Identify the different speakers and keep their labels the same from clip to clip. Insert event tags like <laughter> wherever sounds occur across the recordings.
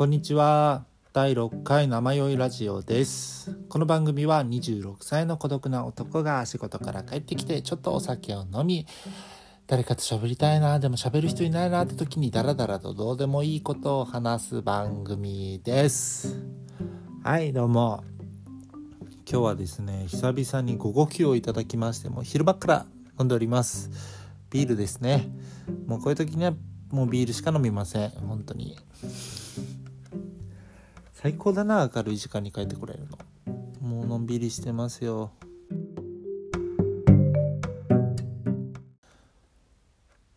Speaker 1: こんにちは。第6回生酔いラジオです。この番組は26歳の孤独な男が仕事から帰ってきてちょっとお酒を飲み誰かと喋りたいなでも喋る人いないなって時にダラダラとどうでもいいことを話す番組です。はいどうも。今日はですね久々に午後休をいただきましてもう昼間から飲んでおります。ビールですね。もうこういう時にはもうビールしか飲みません。本当に。最高だな明るい時間に帰ってこれるの。もうのんびりしてますよ。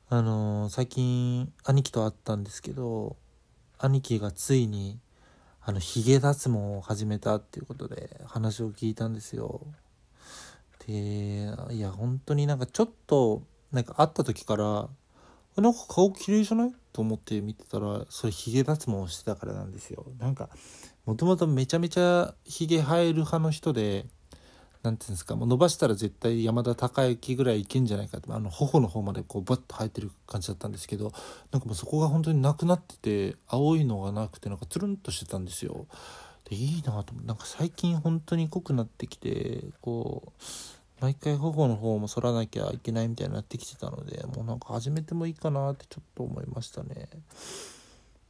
Speaker 1: あのー、最近兄貴と会ったんですけど兄貴がついにあのヒゲ脱毛を始めたっていうことで話を聞いたんですよ。でいや本当になんかちょっとなんか会った時からなんか顔綺麗じゃない？と思って見てたらそれヒゲ脱毛してたからなんですよ。なんかもともとめちゃめちゃヒゲ生える派の人で何ていうんですかもう伸ばしたら絶対山田孝之ぐらいいけんじゃないかってあの頬の方までこうバッと生えてる感じだったんですけどなんかもうそこが本当になくなってて青いのがなくてなんかつるんとしてたんですよ。でいいなと思ってなんか最近本当に濃くなってきてこう毎回頬の方も反らなきゃいけないみたいになってきてたのでもうなんか始めてもいいかなってちょっと思いましたね。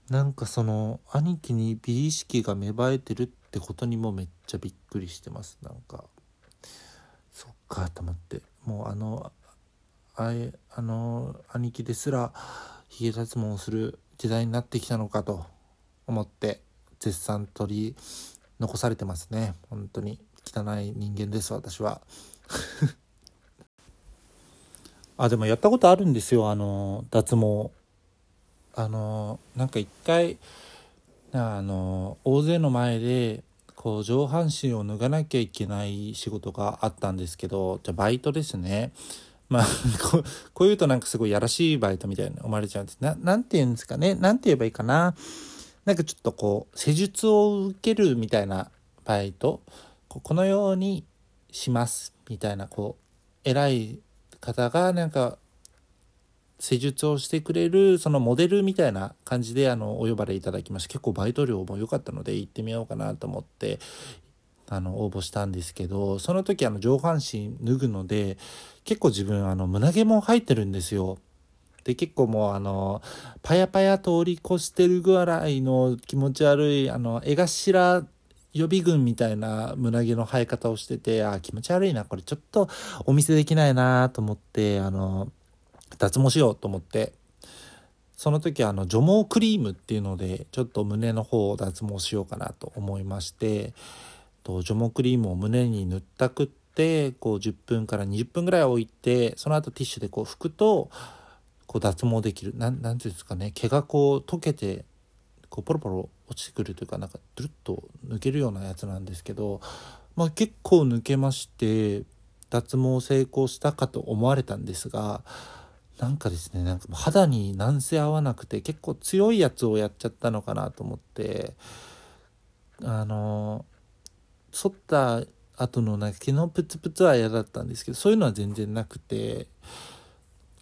Speaker 1: なんかその兄貴に美意識が芽生えてるってことにもめっちゃびっくりしてます。なんか。そっかと思って。もうあのあいあの兄貴ですらヒゲ脱毛をする時代になってきたのかと思って絶賛取り残されてますね。本当に。汚い人間です私は。<laughs> あでもやったことあるんですよ。あの脱毛。あのなんか一回あの大勢の前でこう上半身を脱がなきゃいけない仕事があったんですけどじゃバイトですね。まあ <laughs> こうこう言うとなんかすごいやらしいバイトみたいに思われちゃうんです。ななんて言うんですかね。なんて言えばいいかな。なんかちょっとこう施術を受けるみたいなバイト。このようにしますみたいなこう偉い方がなんか施術をしてくれるそのモデルみたいな感じであのお呼ばれいただきまして結構バイト料も良かったので行ってみようかなと思ってあの応募したんですけどその時あの上半身脱ぐので結構自分あの胸毛も入ってるんですよ。で結構もうあのパヤパヤ通り越してるぐらいの気持ち悪いあの絵頭予備軍みたいな胸毛の生え方をしてて、あ、気持ち悪いな、これちょっとお見せできないなと思って、あの、脱毛しようと思って、その時あの除毛クリームっていうのでちょっと胸の方を脱毛しようかなと思いましてと除毛クリームを胸に塗ったくってこう10分から20分ぐらい置いてその後ティッシュでこう拭くとこう脱毛できる。何て言うんですかね。毛がこう溶けてこうポロポロ落ちてくるというかなんかドゥルッと抜けるようなやつなんですけど、まあ、結構抜けまして脱毛成功したかと思われたんですがなんかですねなんか肌になんせ合わなくて結構強いやつをやっちゃったのかなと思ってあの剃った後のなんか毛のプツプツは嫌だったんですけどそういうのは全然なくて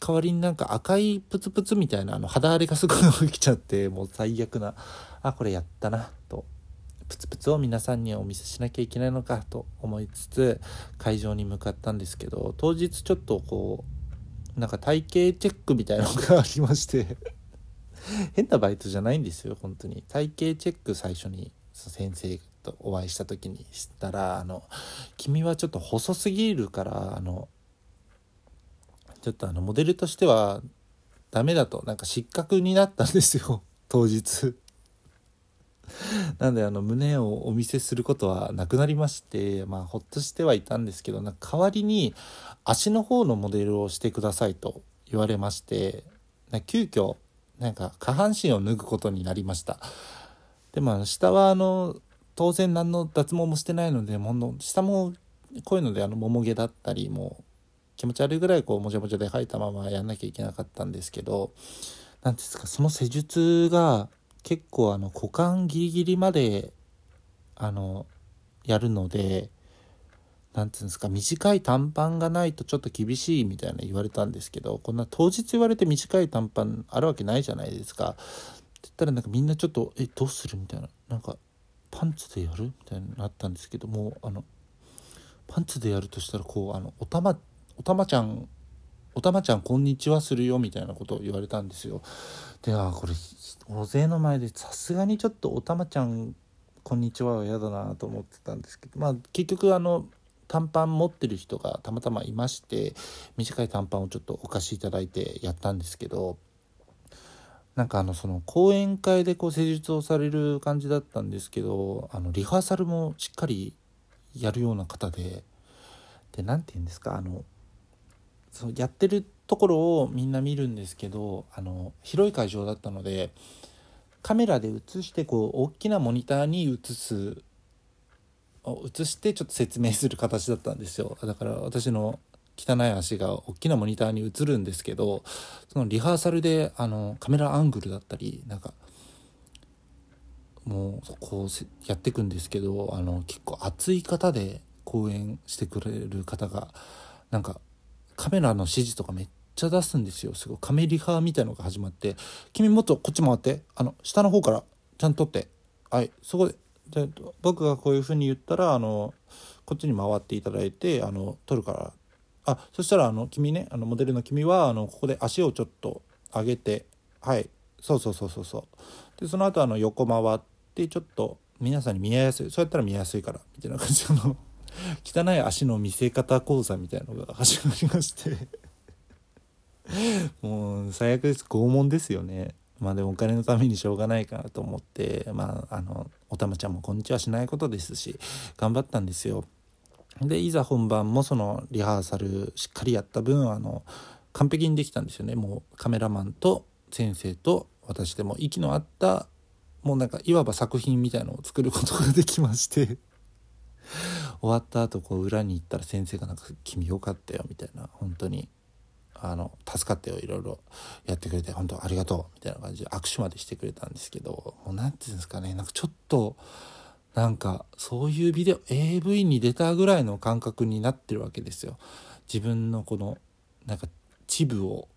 Speaker 1: 代わりになんか赤いプツプツみたいなあの肌荒れがすごい起きちゃって <laughs> もう最悪なあこれやったなと。プツプツを皆さんにお見せしなきゃいけないのかと思いつつ会場に向かったんですけど当日ちょっとこうなんか体型チェックみたいなのがありまして <laughs> 変なバイトじゃないんですよ本当に。体型チェック最初に先生とお会いした時にしたら「あの君はちょっと細すぎるからあのちょっとあのモデルとしてはダメだとなんか失格になったんですよ <laughs> 当日。なんであの胸をお見せすることはなくなりましてまあほっとしてはいたんですけどな代わりに足の方のモデルをしてくださいと言われまして急遽なんか下半身を脱ぐことになりました。でも下はあの当然何の脱毛もしてないのでもの下もこういうのであのもも毛だったりも気持ち悪いぐらいこうもじゃもじゃで吐いたままやんなきゃいけなかったんですけど何ですかその施術が結構あの股間ギリギリまであのやるので何て言うんですか短い短パンがないとちょっと厳しいみたいな言われたんですけどこんな当日言われて短い短パンあるわけないじゃないですかって言ったらなんかみんなちょっと「えどうする?」みたいななんかパンツでやるみたいになったんですけどもあのパンツでやるとしたらこうあのおたまおたまちゃんおたまちゃんこんにちはするよみたいなことを言われたんですよ。であこれ大勢の前でさすがにちょっとおたまちゃんこんにちはは嫌だなと思ってたんですけどまあ結局あの短パン持ってる人がたまたまいまして短い短パンをちょっとお貸しいただいてやったんですけどなんかあのその講演会でこう施術をされる感じだったんですけどあのリハーサルもしっかりやるような方でで何て言うんですかあのそのやってるところをみんな見るんですけどあの広い会場だったのでカメラで映してこう大きなモニターに映す映してちょっと説明する形だったんですよ。だから私の汚い足が大きなモニターに映るんですけどそのリハーサルであのカメラアングルだったりなんかもうこうやっていくんですけどあの結構熱い方で講演してくれる方がなんかカメラの指示とかめっちゃ出すんですよ。すごいカメリハみたいのが始まって「君もっとこっち回って。あの下の方からちゃんと撮って。はいそこで。で僕がこういうふうに言ったらあのこっちに回っていただいてあの撮るから。あそしたらあの君ねあのモデルの君はあのここで足をちょっと上げて。はい。そうそうそうそうそう。でその後あの横回ってちょっと皆さんに見えやすい。そうやったら見えやすいから。みたいな感じの。汚い足の見せ方講座みたいなのが始まりまして。<laughs> もう最悪です。拷問ですよね。まあでもお金のためにしょうがないかなと思って。まああのおたまちゃんもこんにちはしないことですし頑張ったんですよ。でいざ本番もそのリハーサルしっかりやった分あの完璧にできたんですよね。もうカメラマンと先生と私でも息の合ったもうなんかいわば作品みたいのを作ることができまして。終わった後こう裏に行ったら先生がなんか「君よかったよ」みたいな本当に。あの助かったよいろいろ。やってくれて本当ありがとうみたいな感じで握手までしてくれたんですけどもう何て言うんですかねなんかちょっとなんかそういうビデオ AV に出たぐらいの感覚になってるわけですよ。自分のこのなんかチブを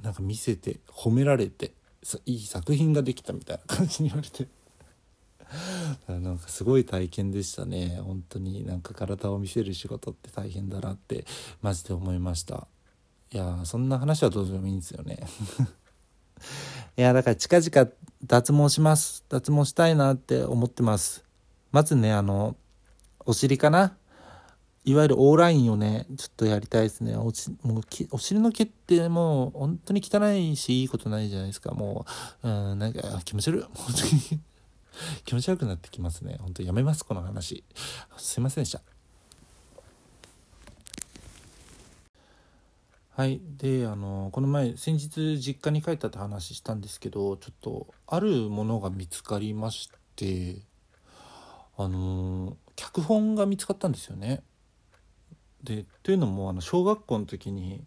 Speaker 1: なんか見せて褒められていい作品ができたみたいな感じに言われて。<laughs> なんかすごい体験でしたね。本当になんか体を見せる仕事って大変だなってマジで思いました。いやそんな話はどうでもいいんですよね。<laughs> いやだから近々脱毛します。脱毛したいなって思ってます。まずねあのお尻かな？いわゆるオーラインをねちょっとやりたいですね。おしもうお尻の毛ってもう本当に汚いしいいことないじゃないですか。もううんなんか気持ち悪い。本当に気持ち悪くなってきますね。本当やめますこの話。すいませんでした。はい。であのこの前先日実家に帰ったって話したんですけどちょっとあるものが見つかりましてあの脚本が見つかったんですよね。でというのもあの小学校の時に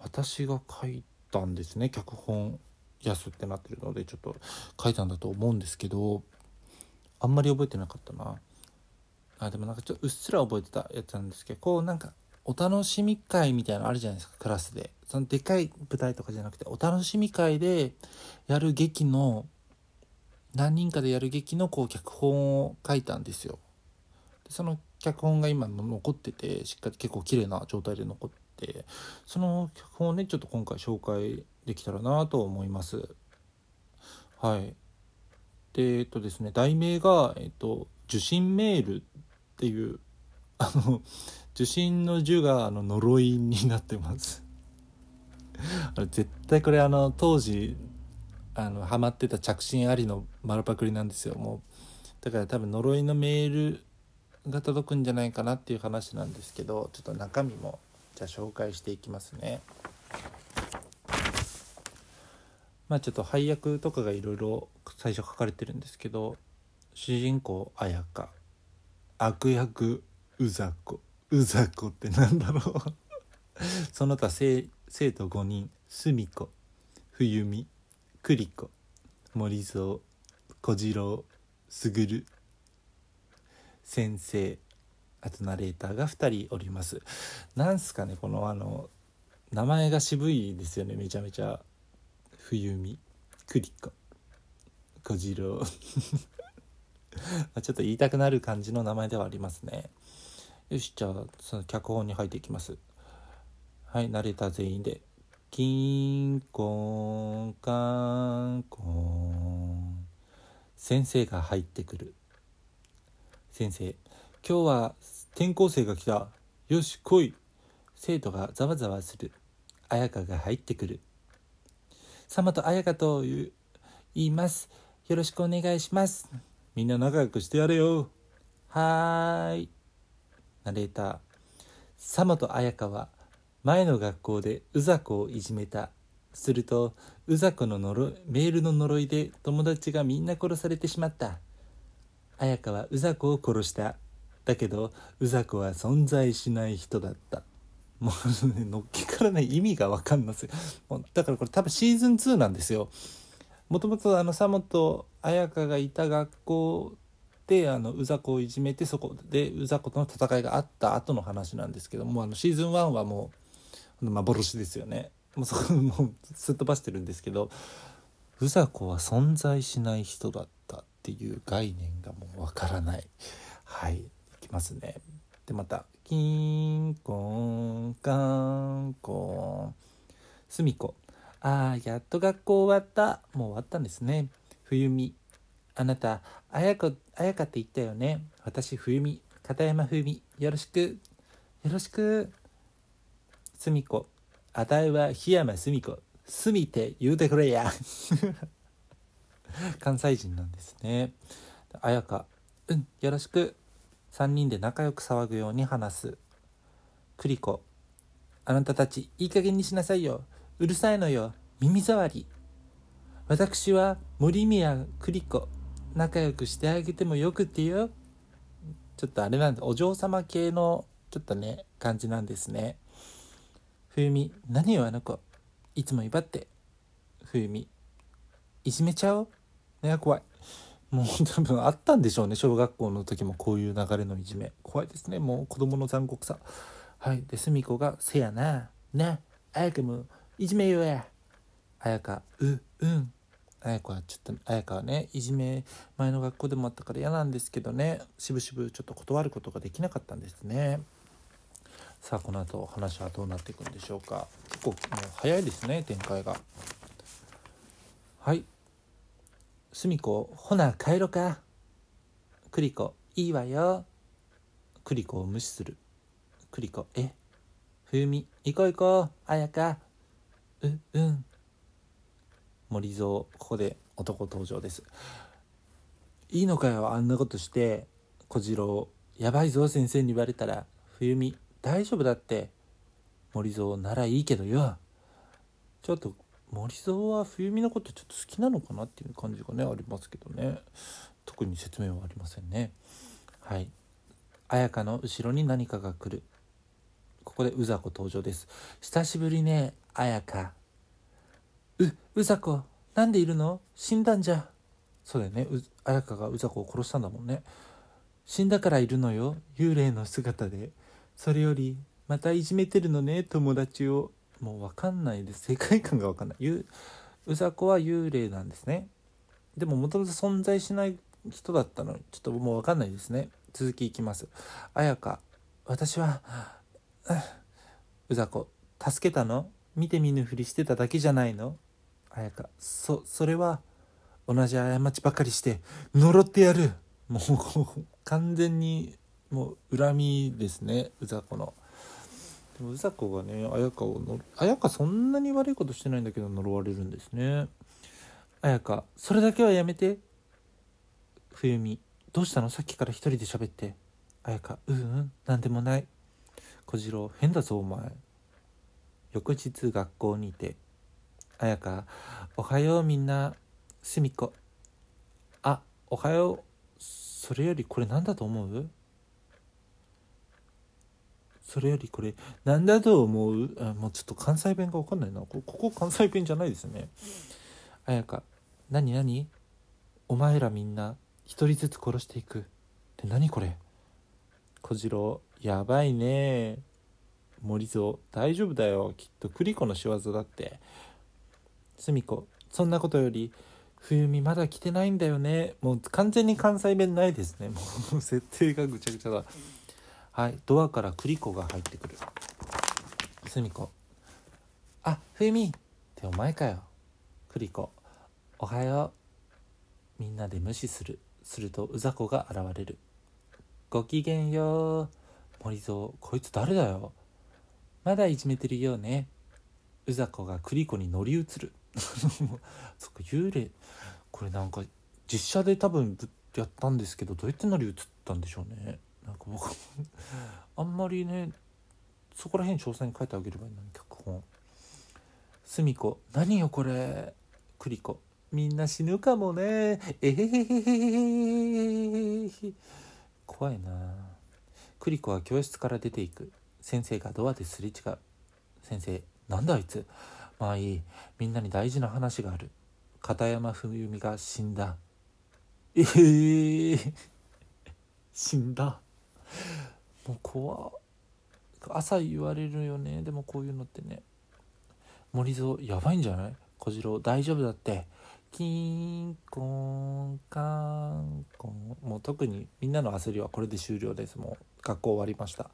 Speaker 1: 私が書いたんですね脚本「やす」ってなってるのでちょっと書いたんだと思うんですけどあんまり覚えてなかったな。あでもなんかちょっとうっすら覚えてたやつなんですけどこうなんかお楽しみ会みたいなのあるじゃないですかクラスで。そのでかい舞台とかじゃなくてお楽しみ会でやる劇の何人かでやる劇のこう脚本を書いたんですよ。でその脚本が今残っててしっかり結構綺麗な状態で残ってその脚本をねちょっと今回紹介できたらなと思います。はい。でえっとですね題名が、えっと「受信メール」っていうあの受信の呪があの呪いになってます。あの絶対これあの当時あのハマってた着信ありの丸パクリなんですよ。もうだから多分呪いのメールが届くんじゃないかなっていう話なんですけどちょっと中身もじゃあ紹介していきますね。まあちょっと配役とかがいろいろ最初書かれてるんですけど主人公綾香。悪役うざ子うざ子ってなんだろう。その他生生徒5人。すみ子冬美。栗子森蔵。小次郎。卓先生。あとナレーターが2人おります。なんすかねこのあの名前が渋いですよねめちゃめちゃ。冬美クリコ小次郎。<laughs> ちょっと言いたくなる感じの名前ではありますね。よしじゃあその脚本に入っていきます。はい慣れた全員で。キンコンカンコン。先生が入ってくる。先生今日は転校生が来た。よし来い。生徒がざわざわする。綾香が入ってくる。さまと綾香と言います。よろしくお願いします。みんな仲良くしてやれよ。はーい。ナレーター。さまと綾香は前の学校でうざこをいじめた。するとうざこの呪メールの呪いで友達がみんな殺されてしまった。綾香はうざこを殺した。だけどうざこは存在しない人だった。もうねのっけからね意味が分かんないですよ。もうだからこれ多分シーズン2なんですよ。もともとあの佐本彩香がいた学校であのうざこをいじめてそこでうざことの戦いがあった後の話なんですけどもあのシーズン1はもう幻ですよね。もうそこもうすっ飛ばしてるんですけどうざこは存在しない人だったっていう概念がもうわからない。はい。きますね。でまた「キンコンカンコン」「すみこ」ああやっと学校終わった。もう終わったんですね。冬美。あなたあやこあやかって言ったよね。私冬美。片山冬美。よろしく。よろしく。すみこ。あたいは檜山すみこ。すみて言うてくれや。<laughs> 関西人なんですね。あやか。うんよろしく。3人で仲良く騒ぐように話す。クリコあなたたちいい加減にしなさいよ。うるさいのよ。耳障り。私は森宮クリコ仲良くしてあげてもよくってよ。ちょっとあれなんでお嬢様系のちょっとね感じなんですね。冬美何よあの子。いつも威張って。冬美いじめちゃおう。ね怖い。もう多分あったんでしょうね。小学校の時もこういう流れのいじめ。怖いですね。もう子供の残酷さ。はい。で澄子が「せやな。な綾香もいじめようや」綾香「ううん」綾子はちょっと綾香はねいじめ前の学校でもあったから嫌なんですけどね。しぶしぶちょっと断ることができなかったんですね。さあこの後話はどうなっていくんでしょうか。結構もう早いですね展開が。はい。すみこほな帰ろか。クリコいいわよ。クリコを無視する。クリコえ冬美行こう行こう。あやかううん。森蔵ここで男登場です。いいのかよあんなことして。小次郎やばいぞ先生に言われたら。冬美大丈夫だって。森蔵ならいいけどよ。ちょっと森蔵は冬美のことちょっと好きなのかなっていう感じがねありますけどね。特に説明はありませんね。はい。綾香の後ろに何かが来る。ここでうざこ登場です。久しぶりね綾香。ううざこ。なんでいるの？死んだんじゃ。そうだよね。綾香がうざこを殺したんだもんね。死んだからいるのよ。幽霊の姿で。それよりまたいじめてるのね友達を。もう分かんないです世界観が分かんない。ううざこは幽霊なんですね。でももともと存在しない人だったの。にちょっともう分かんないですね。続きいきます。綾香私はうざこ助けたの？見て見ぬふりしてただけじゃないの？綾香そそれは同じ過ちばかりして呪ってやる。もう <laughs> 完全にもう恨みですね。うざこの。でもうざこがね綾香をの綾香そんなに悪いことしてないんだけど呪われるんですね。綾香それだけはやめて。冬美どうしたの？さっきから一人で喋って。綾香ううん何でもない。小次郎変だぞお前。翌日学校にいて。綾香おはようみんな。すみこ。あおはよう。それよりこれ何だと思う？それよりこれ何だと思う？あもうちょっと関西弁が分かんないな。ここ関西弁じゃないですね。綾香何何？お前らみんな一人ずつ殺していく。って何これ？小次郎やばいね。森蔵大丈夫だよ。きっと栗子の仕業だって。すみ子そんなことより冬美まだ来てないんだよね。もう完全に関西弁ないですね。もう <laughs> 設定がぐちゃぐちゃだはい。ドアから栗子が入ってくる。すみこ。あ冬美ってお前かよ。栗子おはよう。みんなで無視する。するとうざこが現れる。ごきげんよう。森蔵こいつ誰だよ。まだいじめてるようね。うざこが栗子に乗り移る。<laughs> そっか幽霊。これなんか実写で多分やったんですけどどうやって乗り移ったんでしょうね。なんか僕 <laughs> あんまりねそこら辺詳細に書いてあげればいいのに脚本。すみこ何よこれ。栗子みんな死ぬかもね。えへへへへへ怖いな栗子は教室から出ていく先生がドアですれ違う先生なんだあいつまあいいみんなに大事な話がある片山文美が死んだええー、死んだもう怖朝言われるよね。でもこういうのってね。森蔵やばいんじゃない？小次郎大丈夫だって。キンコンカンコン。もう特にみんなの焦りはこれで終了です。もう学校終わりました。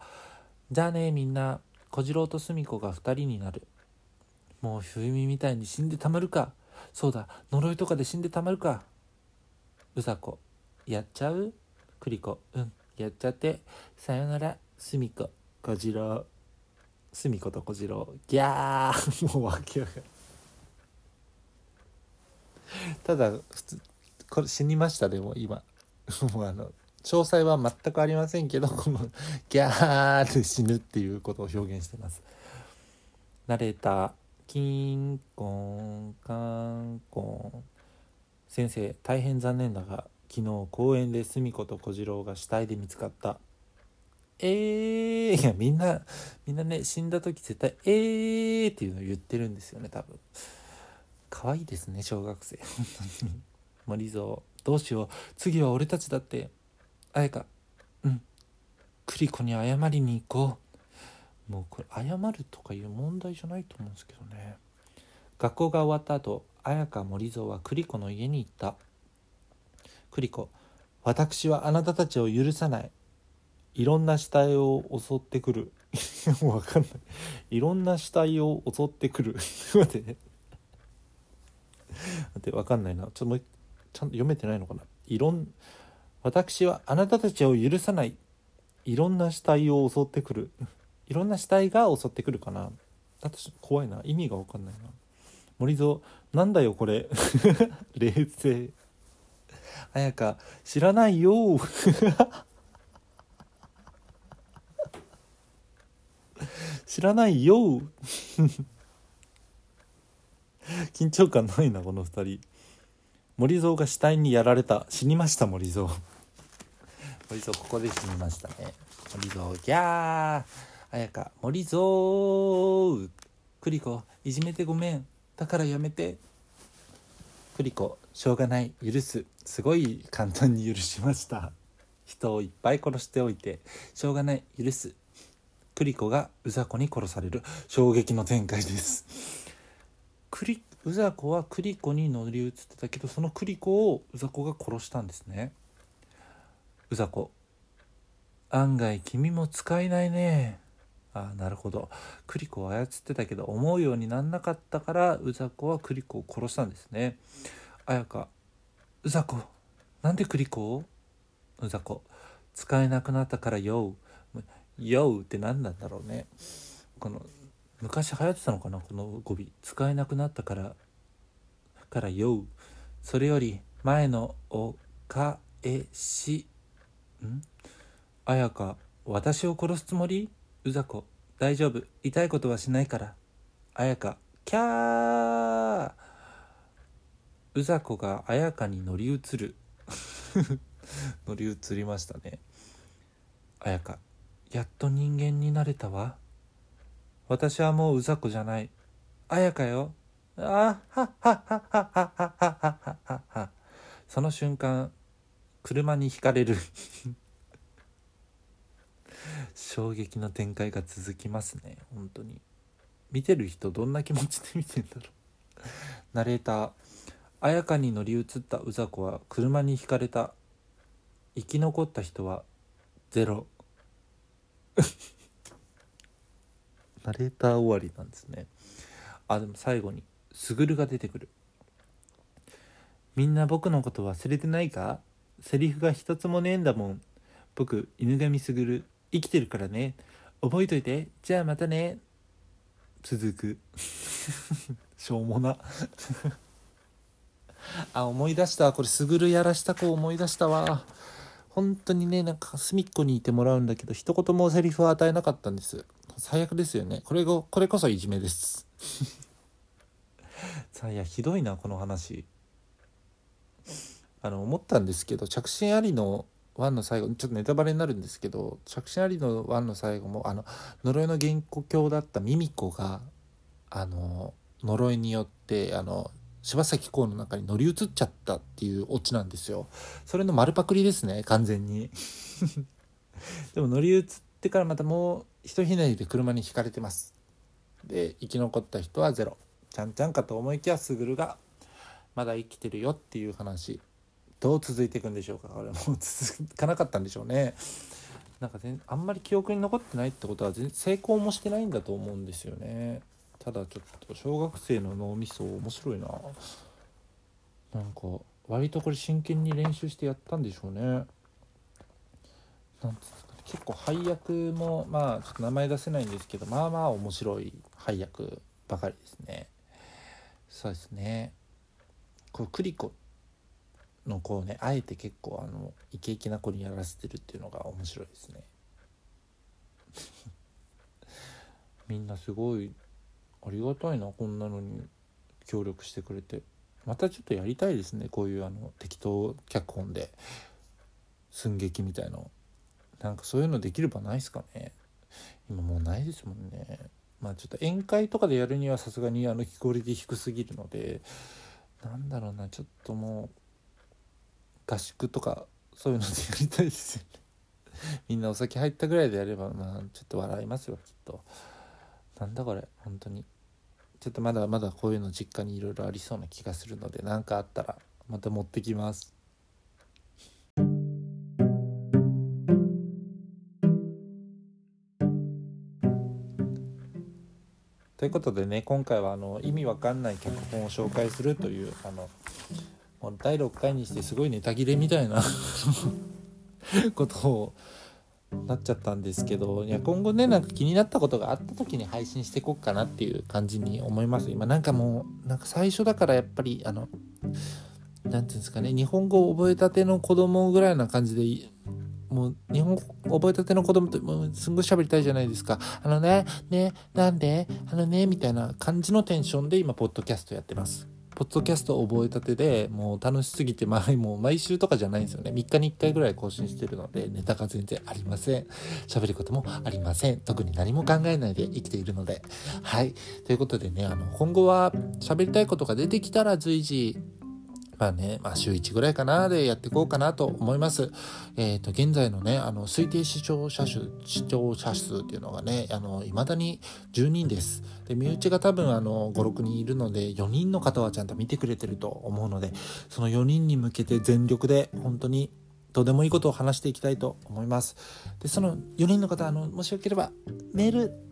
Speaker 1: じゃあねみんな。小次郎と澄子が2人になる。もう冬美みたいに死んでたまるか。そうだ。呪いとかで死んでたまるか。うさこやっちゃう？クリコうん。やっちゃってさよならすみこ。小次郎すみこと小次郎ギャー。<laughs> もうわけわかんただ普通これ死にましたでも今。<laughs> もうあの詳細は全くありませんけどこのギャーで死ぬっていうことを表現してます。ナレーターキンコンカンコン。先生大変残念だが昨日公園で澄子と小次郎が死体で見つかった。えー、いやみんなみんなね死んだ時絶対「えー」っていうのを言ってるんですよね多分。可愛いですね小学生。森蔵どうしよう。次は俺たちだって。綾香うん。栗子に謝りに行こう。もうこれ謝るとかいう問題じゃないと思うんですけどね。学校が終わった後綾香森蔵は栗子の家に行った。栗子私はあなたたちを許さない。いろんな死体を襲ってくる。もう分かんない。いろんな死体を襲ってくる。<laughs> 待って。待って分かんないな。ちょっともうちゃんと読めてないのかな。いろん私はあなたたちを許さない。いろんな死体を襲ってくる。<laughs> いろんな死体が襲ってくるかな。私怖いな。意味が分かんないな。森蔵なんだよこれ。<laughs> 冷静。綾香知らないよ。<laughs> 知らないよ。<laughs> 緊張感ないなこの2人。森蔵が死体にやられた。死にました森蔵。森蔵ここで死にましたね。森蔵ギャー。綾香森蔵。栗子いじめてごめん。だからやめて。栗子しょうがない許す。すごい簡単に許しました。人をいっぱい殺しておいてしょうがない許す。栗子がうざ子に殺される。衝撃の展開です。栗うざ子は栗子に乗り移ってたけどその栗子をうざ子が殺したんですね。うざ子案外君も使えないね。あなるほど。栗子を操ってたけど思うようになんなかったからうざ子は栗子を殺したんですね。綾香うざ子なんで栗子を？うざ子使えなくなったからよようって何なんだろうね。この昔流行ってたのかなこの語尾。使えなくなったからからよう。それより前のおかえしん？綾香私を殺すつもり？うざこ。大丈夫。痛いことはしないから。綾香キャー。うざこが綾香に乗り移る。<laughs> 乗り移りましたね。綾香やっと人間になれたわ。私はもううざこじゃない。綾香よ。あははははははははは。その瞬間車にひかれる。<laughs> 衝撃の展開が続きますね。本当に。見てる人どんな気持ちで見てんだろう。ナレーター。綾香に乗り移ったうざ子は車にひかれた。生き残った人はゼロ。<laughs> ナレーター終わりなんですね。あでも最後にスグルが出てくる。みんな僕のこと忘れてないか？セリフが一つもねえんだもん。僕犬神すぐる。生きてるからね。覚えといて。じゃあまたね。続く。<laughs> しょうもな。<laughs> あ思い出した。これすぐるやらした子思い出したわ。本当にねなんか隅っこにいてもらうんだけど一言もセリフを与えなかったんです。最悪ですよね。これがこれこそいじめです。<laughs> さあいやひどいなこの話。あの思ったんですけど着信ありの1の最後ちょっとネタバレになるんですけど着信ありの1の最後もあの呪いの原稿だったミミコがあの呪いによってあの柴咲コウの中に乗り移っちゃったっていうオチなんですよ。それの丸パクリですね完全に。<laughs> でも乗り移ってからまたもうひとひねりで車にひかれてます。で生き残った人はゼロ。ちゃんちゃんかと思いきやスグルがまだ生きてるよっていう話。どう続いていくんでしょうか？これもう続かなかったんでしょうね。なんか全あんまり記憶に残ってないってことは成功もしてないんだと思うんですよね。ただちょっと小学生の脳みそ面白いな。なんか割とこれ真剣に練習してやったんでしょうね。なんですかね。結構配役もまあちょっと名前出せないんですけどまあまあ面白い配役ばかりですね。そうですね。これクリコの子をねあえて結構あのイケイケな子にやらせてるっていうのが面白いですね。<laughs> みんなすごいありがたいなこんなのに協力してくれて。またちょっとやりたいですねこういうあの適当脚本で寸劇みたいの。なんかそういうのできればないですかね。今もうないですもんね。まあちょっと宴会とかでやるにはさすがにあのクオリティ低すぎるのでなんだろうなちょっともう合宿とかそういうのでやりたいですよね。<laughs> みんなお酒入ったぐらいでやればまあちょっと笑いますよきっと。なんだこれ本当に。ちょっとまだまだこういうの実家にいろいろありそうな気がするので何かあったらまた持ってきます。ということでね今回はあの意味わかんない脚本を紹介するというあのもう第6回にしてすごいネタ切れみたいなことをなっちゃったんですけどいや今後ねなんか気になったことがあった時に配信していこうかなっていう感じに思います今なんかもうなんか最初だからやっぱりあの何て言うんですかね日本語を覚えたての子供ぐらいな感じでもう日本語覚えたての子供ってもうすんごい喋りたいじゃないですか。あのね、ね、なんであのね、みたいな感じのテンションで今、ポッドキャストやってます。ポッドキャスト覚えたてでもう楽しすぎて前もう毎週とかじゃないんですよね。3日に1回ぐらい更新してるのでネタが全然ありません。喋ることもありません。特に何も考えないで生きているので。はい。ということでねあの今後は喋りたいことが出てきたら随時まあね、まあ週1ぐらいかなでやっていこうかなと思います。えっ、ー、と、現在のね、あの、推定視聴者数、視聴者数っていうのがね、あの、未だに10人です。で、身内が多分あの、5、6人いるので、4人の方はちゃんと見てくれてると思うので、その4人に向けて全力で、本当にどうでもいいことを話していきたいと思います。で、その4人の方、あの、もしよければ、メール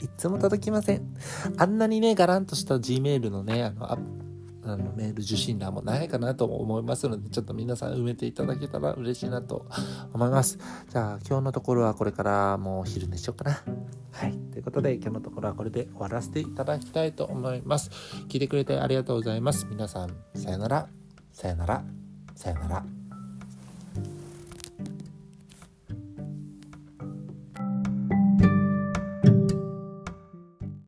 Speaker 1: いつも届きません。あんなにね、ガランとした Gmail のね、あの、ああのメール受信欄もないかなと思いますので、ちょっと皆さん埋めていただけたら嬉しいなと思います。じゃあ、今日のところはこれからもう昼寝しようかな。はい。ということで、今日のところはこれで終わらせていただきたいと思います。聞いてくれてありがとうございます。皆さん、さよなら、さよなら、さよなら。